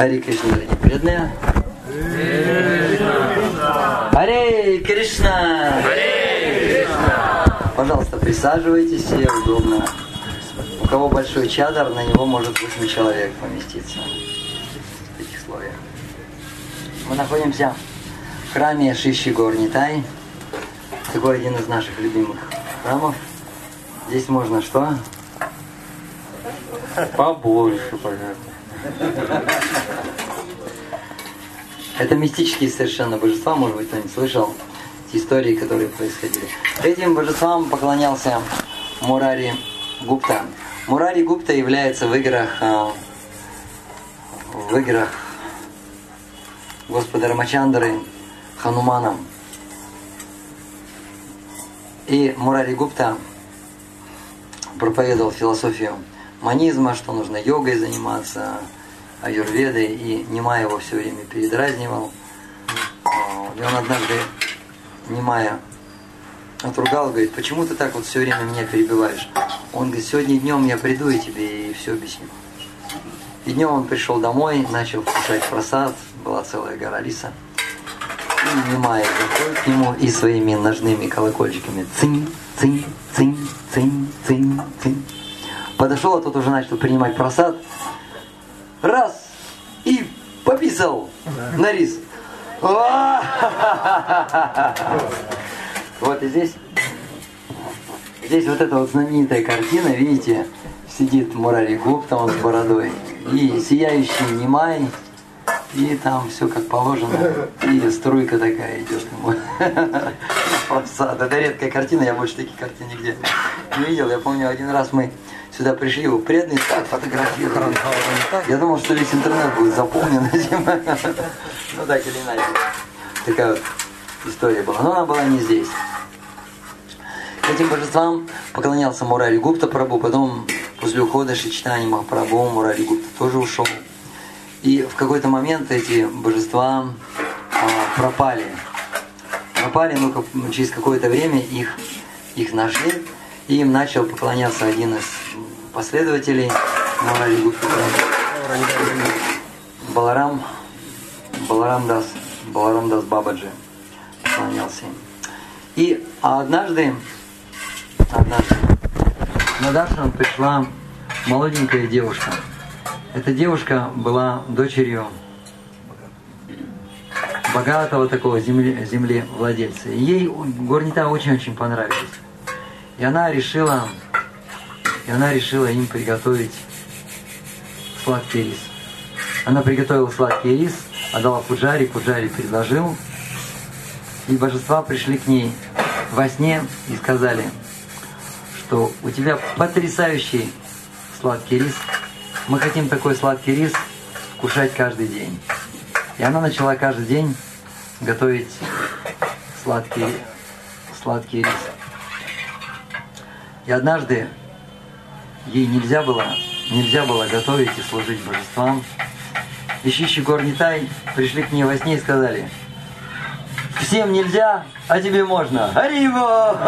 Хари Кришна, дорогие преданные. Харе Кришна! Пожалуйста, присаживайтесь, все удобно. У кого большой чадр, на него может 8 человек поместиться. В этих условиях. Мы находимся в храме Шиши Горнитай. Такой один из наших любимых храмов. Здесь можно что? Побольше, пожалуйста. Это мистические совершенно божества, может быть, кто-нибудь слышал истории, которые происходили. Этим божествам поклонялся Мурари Гупта. Мурари Гупта является в играх, а, в играх Господа Рамачандры Хануманом. И Мурари Гупта проповедовал философию манизма, что нужно йогой заниматься, аюрведой, и Немая его все время передразнивал. И он однажды Немая отругал, говорит, почему ты так вот все время меня перебиваешь? Он говорит, сегодня днем я приду и тебе и все объясню. И днем он пришел домой, начал вкушать просад, была целая гора риса. И Немая заходит к нему и своими ножными колокольчиками цинь, цинь, цинь, цинь, цинь, цинь. Подошел, а тот уже начал принимать просад. Раз! И пописал на рис. Вот и здесь, здесь вот эта вот знаменитая картина, видите, сидит Мурари Гупта, с бородой, и сияющий Нимай, и там все как положено, и струйка такая идет. Просад. Это редкая картина, я больше таких картин нигде не видел. Я помню, один раз мы сюда пришли, его преданный так фотографировал. Я думал, что весь интернет будет заполнен этим. Ну так или иначе. Такая вот история была. Но она была не здесь. Этим божествам поклонялся Мурари Гупта Прабу, потом после ухода Шичтани Махапрабху Мурари Гупта тоже ушел. И в какой-то момент эти божества а, пропали. Пропали, но через какое-то время их, их нашли, и им начал поклоняться один из последователей Баларам, Баларам Дас, Баларам Дас Бабаджи поклонялся им. И однажды однажды на Даршан пришла молоденькая девушка. Эта девушка была дочерью богатого такого земли, земли владельца. И ей горнита очень-очень понравились. И она решила, и она решила им приготовить сладкий рис. Она приготовила сладкий рис, отдала Пуджари, Пуджари предложил. И божества пришли к ней во сне и сказали – что у тебя потрясающий сладкий рис. Мы хотим такой сладкий рис кушать каждый день. И она начала каждый день готовить сладкий, сладкий рис. И однажды ей нельзя было, нельзя было готовить и служить божествам. Ищищи Горнитай пришли к ней во сне и сказали, всем нельзя, а тебе можно. Ариво!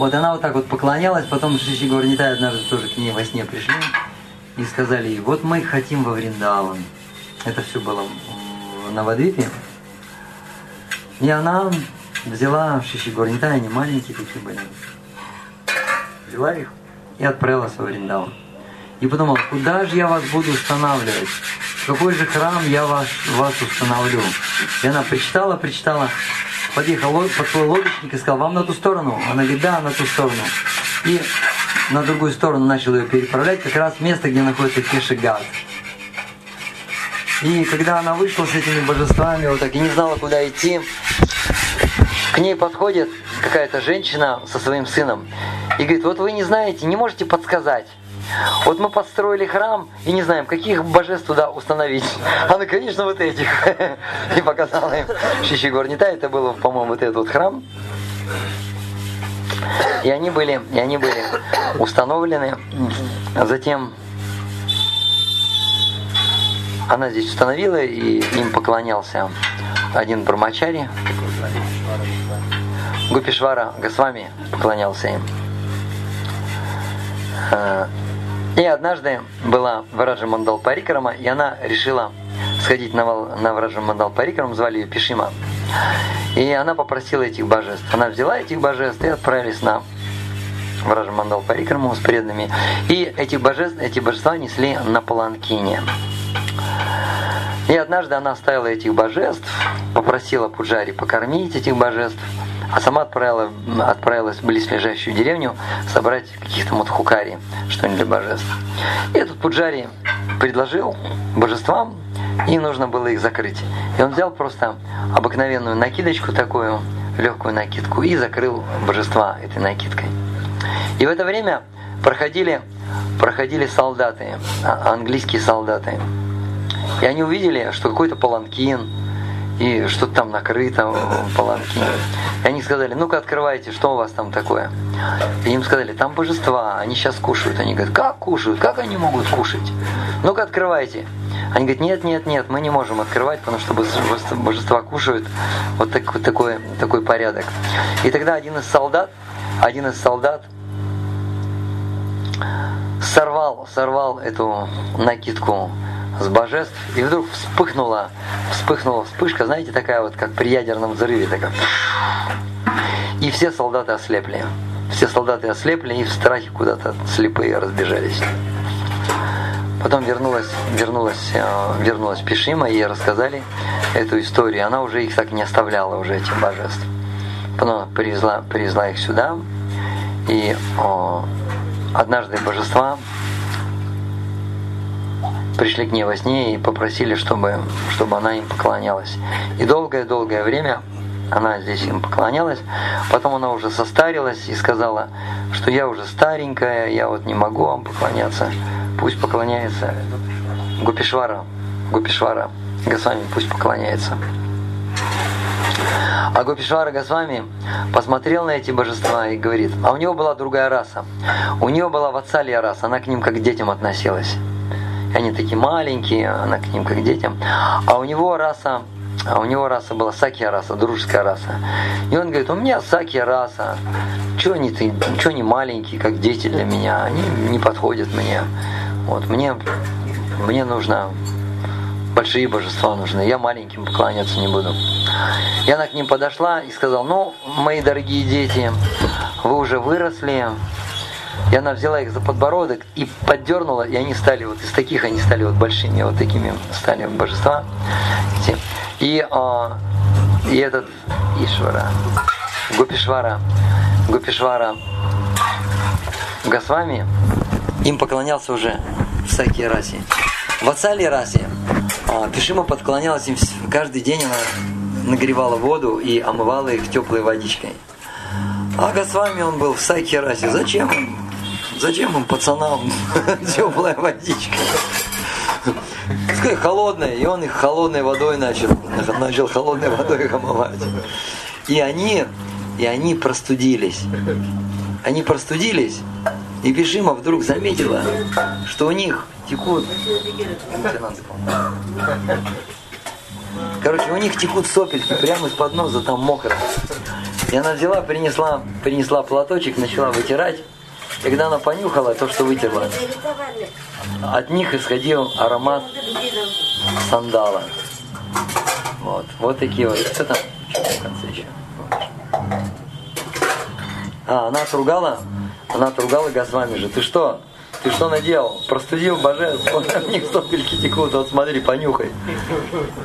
Вот она вот так вот поклонялась, потом Шиши Гаварнитай однажды тоже к ней во сне пришли и сказали ей, вот мы хотим во Вриндаван. Это все было в Навадвипе. И она взяла Шиши Гаварнитай, они маленькие такие были, взяла их и отправилась во Вриндаван. И подумал, куда же я вас буду устанавливать? В какой же храм я вас, вас установлю? И она прочитала, прочитала, подъехал под свой лодочник и сказал, вам на ту сторону? Она говорит, да, на ту сторону. И на другую сторону начал ее переправлять, как раз место, где находится Кешигат. И когда она вышла с этими божествами, вот так, и не знала, куда идти, к ней подходит какая-то женщина со своим сыном и говорит, вот вы не знаете, не можете подсказать, вот мы построили храм и не знаем, каких божеств туда установить. Она, конечно, вот этих. И показала им Шишигорнита. Это было, по-моему, вот этот вот храм. И они были, и они были установлены. Затем она здесь установила, и им поклонялся один Брамачари. Гупишвара Госвами поклонялся им. И однажды была Вараджа Мандал Парикрама, и она решила сходить на, на Вараджа Мандал Парикрама, звали ее Пишима. И она попросила этих божеств. Она взяла этих божеств и отправились на Вараджа Мандал Парикраму с преданными. И этих божеств, эти божества несли на Паланкине. И однажды она оставила этих божеств, попросила Пуджари покормить этих божеств, а сама отправила, отправилась в близлежащую деревню собрать каких-то мудхукари, что-нибудь божеств. И этот Пуджари предложил божествам, и нужно было их закрыть. И он взял просто обыкновенную накидочку такую, легкую накидку, и закрыл божества этой накидкой. И в это время проходили, проходили солдаты, а, английские солдаты. И они увидели, что какой-то паланкин, и что-то там накрыто в паланкине. И они сказали, ну-ка открывайте, что у вас там такое? И им сказали, там божества, они сейчас кушают. Они говорят, как кушают? Как они могут кушать? Ну-ка открывайте. Они говорят, нет, нет, нет, мы не можем открывать, потому что божества кушают. Вот, так, вот такой, такой порядок. И тогда один из солдат, один из солдат сорвал, сорвал эту накидку с божеств, и вдруг вспыхнула, вспыхнула вспышка, знаете, такая вот, как при ядерном взрыве, такая. И все солдаты ослепли. Все солдаты ослепли и в страхе куда-то слепые разбежались. Потом вернулась, вернулась, э, вернулась Пишима, и ей рассказали эту историю. Она уже их так не оставляла, уже этих божеств. Потом привезла, привезла их сюда, и о, однажды божества пришли к ней во сне и попросили, чтобы, чтобы она им поклонялась. И долгое-долгое время она здесь им поклонялась. Потом она уже состарилась и сказала, что я уже старенькая, я вот не могу вам поклоняться. Пусть поклоняется Гупишвара, Гупишвара Госвами, пусть поклоняется. А Гопишвара Госвами посмотрел на эти божества и говорит, а у него была другая раса. У него была вацалия раса, она к ним как к детям относилась. Они такие маленькие, она к ним как детям. А у него раса а у него раса была сакия раса, дружеская раса. И он говорит, у меня сакия раса. Чего не ты, чего не маленькие, как дети для меня, они не подходят мне. Вот, мне, мне нужно большие божества нужны, я маленьким поклоняться не буду. И она к ним подошла и сказала, ну, мои дорогие дети, вы уже выросли, и она взяла их за подбородок и поддернула, и они стали вот из таких, они стали вот большими, вот такими стали божества. И, а, и этот Ишвара, Гопишвара, Гопишвара Госвами им поклонялся уже в Саки расе. В Ацали расе а, Пишима подклонялась им каждый день, она нагревала воду и омывала их теплой водичкой. А Госвами он был в Саки. Зачем Зачем им пацанам теплая водичка? Пускай холодная, и он их холодной водой начал, начал холодной водой их омывать. И они, и они простудились. Они простудились, и Бежима вдруг заметила, что у них текут... Короче, у них текут сопельки прямо из-под носа, там мокро. И она взяла, принесла, принесла платочек, начала вытирать. Когда она понюхала то, что вытерла, от них исходил аромат сандала. Вот, вот такие вот. Что там? Что в конце еще? А, она отругала, она отругала Госвами же. Ты что? Ты что наделал? Простудил божеств? Вот от них сопельки текут. Вот смотри, понюхай.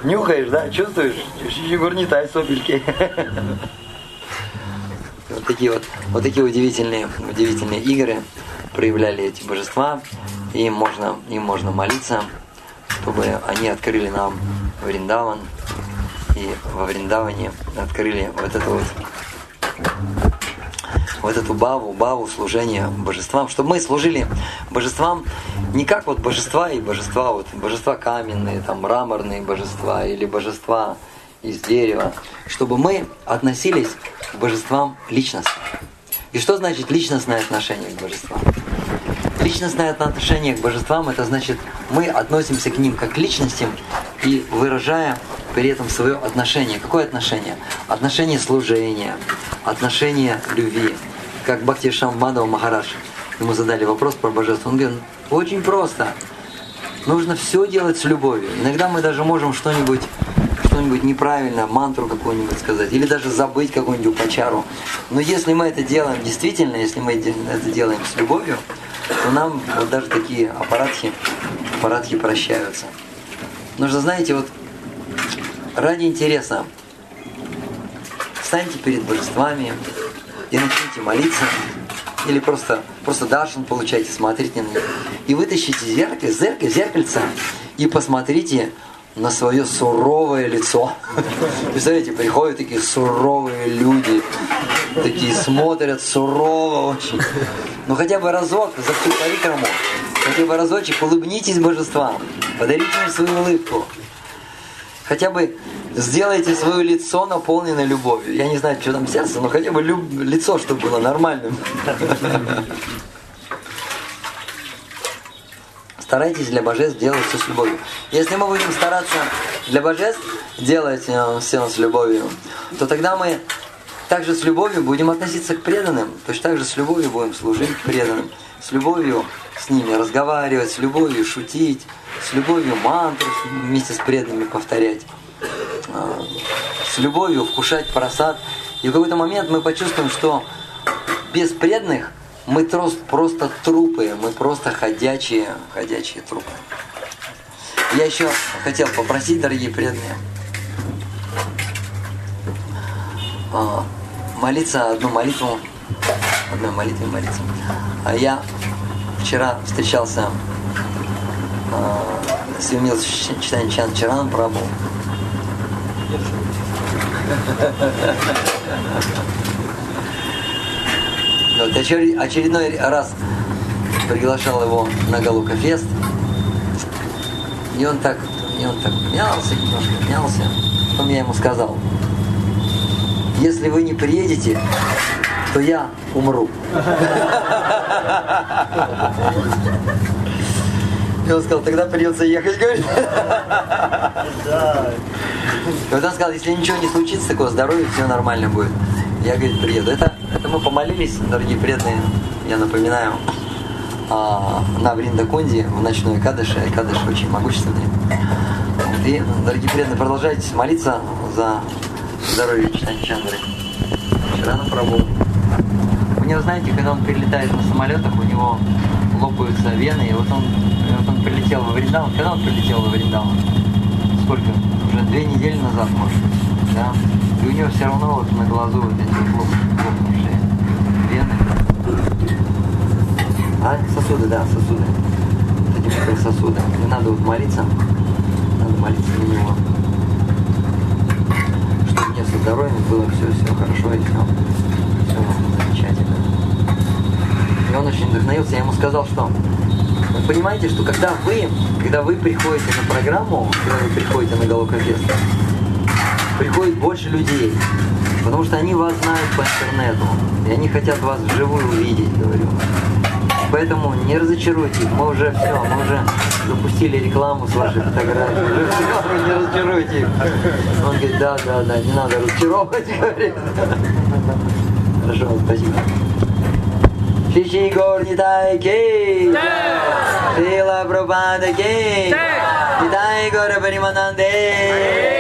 Нюхаешь, да? Чувствуешь? Чигурнитай сопельки. Вот такие вот, вот такие удивительные, удивительные игры проявляли эти божества. И можно, им можно молиться, чтобы они открыли нам Вриндаван. И во Вриндаване открыли вот это вот вот эту баву, баву служения божествам, чтобы мы служили божествам не как вот божества и божества, вот божества каменные, там мраморные божества или божества из дерева, чтобы мы относились к божествам личностно. И что значит личностное отношение к божествам? Личностное отношение к божествам, это значит, мы относимся к ним как к личностям и выражая при этом свое отношение. Какое отношение? Отношение служения, отношение любви. Как Бхакти Шамбадова Махараш ему задали вопрос про божество. Он говорит, очень просто. Нужно все делать с любовью. Иногда мы даже можем что-нибудь что-нибудь неправильно, мантру какую-нибудь сказать, или даже забыть какую-нибудь упачару. Но если мы это делаем действительно, если мы это делаем с любовью, то нам вот даже такие аппаратки, аппаратки прощаются. Нужно, знаете, вот ради интереса встаньте перед божествами и начните молиться, или просто, просто даршин получайте, смотрите на них, и вытащите зеркало, зеркало, зеркальце и посмотрите на свое суровое лицо. Представляете, приходят такие суровые люди, такие смотрят сурово очень. Ну хотя бы разок за парикраму, хотя бы разочек улыбнитесь божествам, подарите им свою улыбку. Хотя бы сделайте свое лицо наполненное любовью. Я не знаю, что там сердце, но хотя бы люб... лицо, чтобы было нормальным. Старайтесь для божеств делать все с любовью. Если мы будем стараться для божеств делать э, все с любовью, то тогда мы также с любовью будем относиться к преданным. Точно так же с любовью будем служить преданным. С любовью с ними разговаривать, с любовью шутить, с любовью мантры вместе с преданными повторять, а, с любовью вкушать просад. И в какой-то момент мы почувствуем, что без преданных мы просто трупы, мы просто ходячие, ходячие трупы. Я еще хотел попросить, дорогие преданные, а, молиться одну молитву, одной молитвой молиться. А я вчера встречался э, с Юмил читанием Чан Чараном Прабу. Вот, очередной раз приглашал его на Галука Фест. И он так, и он так мялся, немножко мялся. Потом я ему сказал, если вы не приедете, то я умру. И он сказал, тогда придется ехать, говорит. И вот он сказал, если ничего не случится такого, здоровья, все нормально будет. Я, говорит, приеду. Это, это мы помолились, дорогие преданные, я напоминаю, а, на Вриндакунде в ночной Кадыше. Кадыш очень могущественный. И, дорогие преданные, продолжайте молиться за здоровье Читани Чандры. Вчера на пробу. У него, знаете, когда он прилетает на самолетах, у него лопаются вены, и вот он, вот он прилетел во Вриндаун. Когда он прилетел во Вриндаун? Сколько? Уже две недели назад, может, да? И у него все равно вот на глазу вот эти лопнувшие вены. А, сосуды, да, сосуды. Эти микрососуды. И надо вот молиться, надо молиться на него. Чтобы мне со здоровьем было все, все хорошо и все, все замечательно. И он очень вдохновился, я ему сказал, что вы понимаете, что когда вы, когда вы приходите на программу, когда вы приходите на Галока Фест, приходит больше людей, потому что они вас знают по интернету, и они хотят вас вживую увидеть, говорю. Поэтому не разочаруйте их, мы уже все, мы уже запустили рекламу с вашей фотографией, уже все, не разочаруйте их. Он говорит, да, да, да, не надо разочаровывать, говорит. Хорошо, спасибо. Шиши Горнитай Кей! Шила Прабхада Кей! Нитай Гора Паримананде!